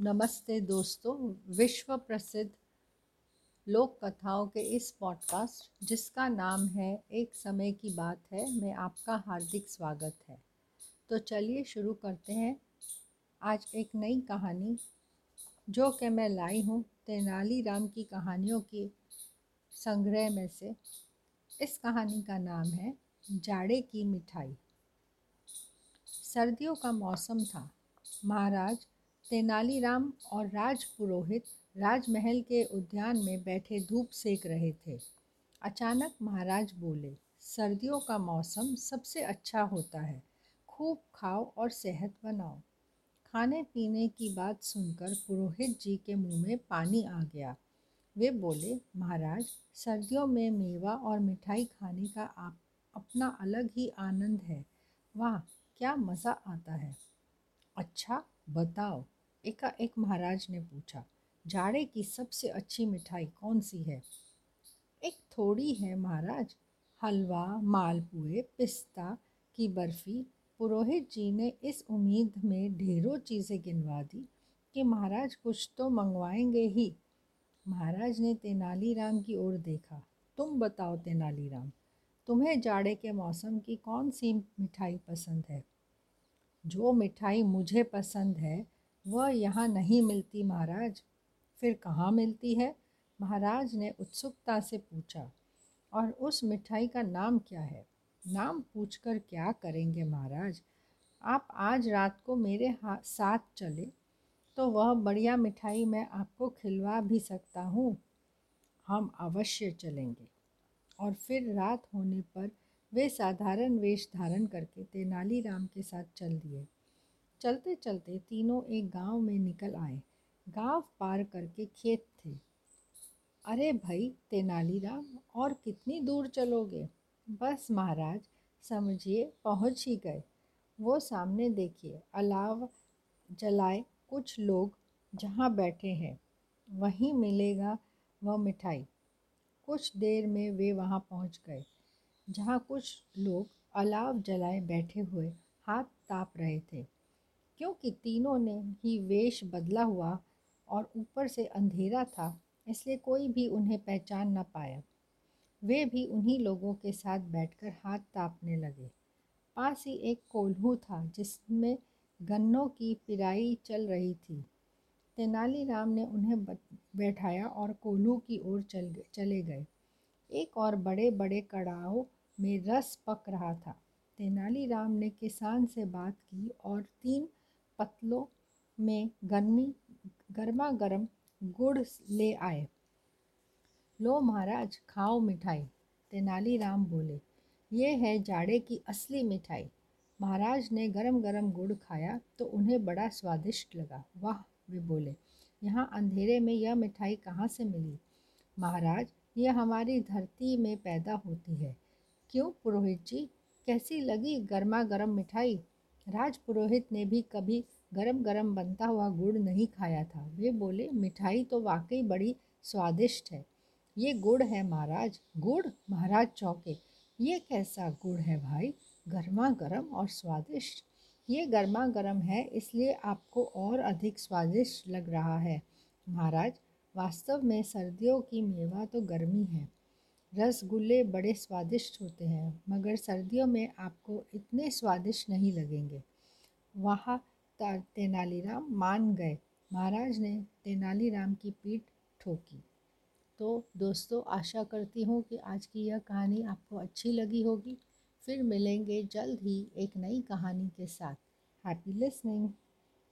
नमस्ते दोस्तों विश्व प्रसिद्ध लोक कथाओं के इस पॉडकास्ट जिसका नाम है एक समय की बात है, मैं आपका हार्दिक स्वागत है। तो चलिए शुरू करते हैं। आज एक नई कहानी, जो कि मैं लाई हूँ तेनालीराम की कहानियों की संग्रह में से। इस कहानी का नाम है, जाड़े की मिठाई। सर्दियों का मौसम था। महाराज तेनालीराम और राज पुरोहित राजमहल के उद्यान में बैठे धूप सेक रहे थे। अचानक महाराज बोले, सर्दियों का मौसम सबसे अच्छा होता है। खूब खाओ और सेहत बनाओ खाने पीने की बात सुनकर पुरोहित जी के मुँह में पानी आ गया। वे बोले, महाराज, सर्दियों में मेवा और मिठाई खाने का आप, अपना अलग ही आनंद है। वाह, क्या मज़ा आता है। अच्छा बताओ एकाएक महाराज ने पूछा, जाड़े की सबसे अच्छी मिठाई कौन सी है? एक थोड़ी है महाराज, हलवा, मालपुए, पिस्ता की बर्फ़ी। पुरोहित जी ने इस उम्मीद में ढेरों चीज़ें गिनवा दी कि महाराज कुछ तो मंगवाएँगे ही। महाराज ने तेनालीराम की ओर देखा। तुम बताओ तेनालीराम, तुम्हें जाड़े के मौसम की कौन सी मिठाई पसंद है? जो मिठाई मुझे पसंद है वह यहाँ नहीं मिलती महाराज। फिर कहाँ मिलती है? महाराज ने उत्सुकता से पूछा, और उस मिठाई का नाम क्या है? नाम पूछकर क्या करेंगे महाराज? आप आज रात को मेरे साथ चले तो वह बढ़िया मिठाई मैं आपको खिलवा भी सकता हूँ। हम अवश्य चलेंगे। और फिर रात होने पर वे साधारण वेश धारण करके तेनालीराम के साथ चल दिए। चलते चलते तीनों एक गाँव में निकल आए। गाँव पार करके खेत थे। अरे भाई, तेनालीराम, और कितनी दूर चलोगे? बस महाराज, समझिए पहुँच ही गए। वो सामने देखिए, अलाव जलाए कुछ लोग जहाँ बैठे हैं। वहीं मिलेगा वह मिठाई। कुछ देर में वे वहाँ पहुँच गए, जहाँ कुछ लोग अलाव जलाए बैठे हुए हाथ ताप रहे थे। क्योंकि तीनों ने ही वेश बदला हुआ और ऊपर से अंधेरा था, इसलिए कोई भी उन्हें पहचान न पाया। वे भी उन्हीं लोगों के साथ बैठकर हाथ तापने लगे। पास ही एक कोल्हू था जिसमें गन्नों की पिराई चल रही थी। तेनालीराम ने उन्हें बैठाया और कोल्हू की ओर चल गए चले गए। एक और बड़े बड़े कड़ाओं में रस पक रहा था। तेनालीराम ने किसान से बात की और तीन पतलों में गर्मी गर्मा गर्म गुड़ ले आए। लो महाराज, खाओ मिठाई, तेनालीराम बोले। ये है जाड़े की असली मिठाई। महाराज ने गरम गरम गुड़ खाया तो उन्हें बड़ा स्वादिष्ट लगा। वाह, वे बोले, यहाँ अंधेरे में यह मिठाई कहाँ से मिली? महाराज, यह हमारी धरती में पैदा होती है। क्यों, पुरोहित जी? कैसी लगी गर्मा गर्म मिठाई? राज पुरोहित ने भी कभी गरम गरम बनता हुआ गुड़ नहीं खाया था। वे बोले, मिठाई तो वाकई बड़ी स्वादिष्ट है। ये गुड़ है महाराज, गुड़ महाराज चौके। ये कैसा गुड़ है भाई? गर्मा गर्म और स्वादिष्ट। ये गर्मा गर्म है, इसलिए आपको और अधिक स्वादिष्ट लग रहा है। महाराज, वास्तव में सर्दियों की मेवा तो गर्मी है। रसगुल्ले बड़े स्वादिष्ट होते हैं, मगर सर्दियों में आपको इतने स्वादिष्ट नहीं लगेंगे। वहाँ तेनालीराम मान गए। महाराज ने तेनालीराम की पीठ ठोकी। तो दोस्तों, आशा करती हूँ कि आज की यह कहानी आपको अच्छी लगी होगी। फिर मिलेंगे जल्द ही एक नई कहानी के साथ। Happy listening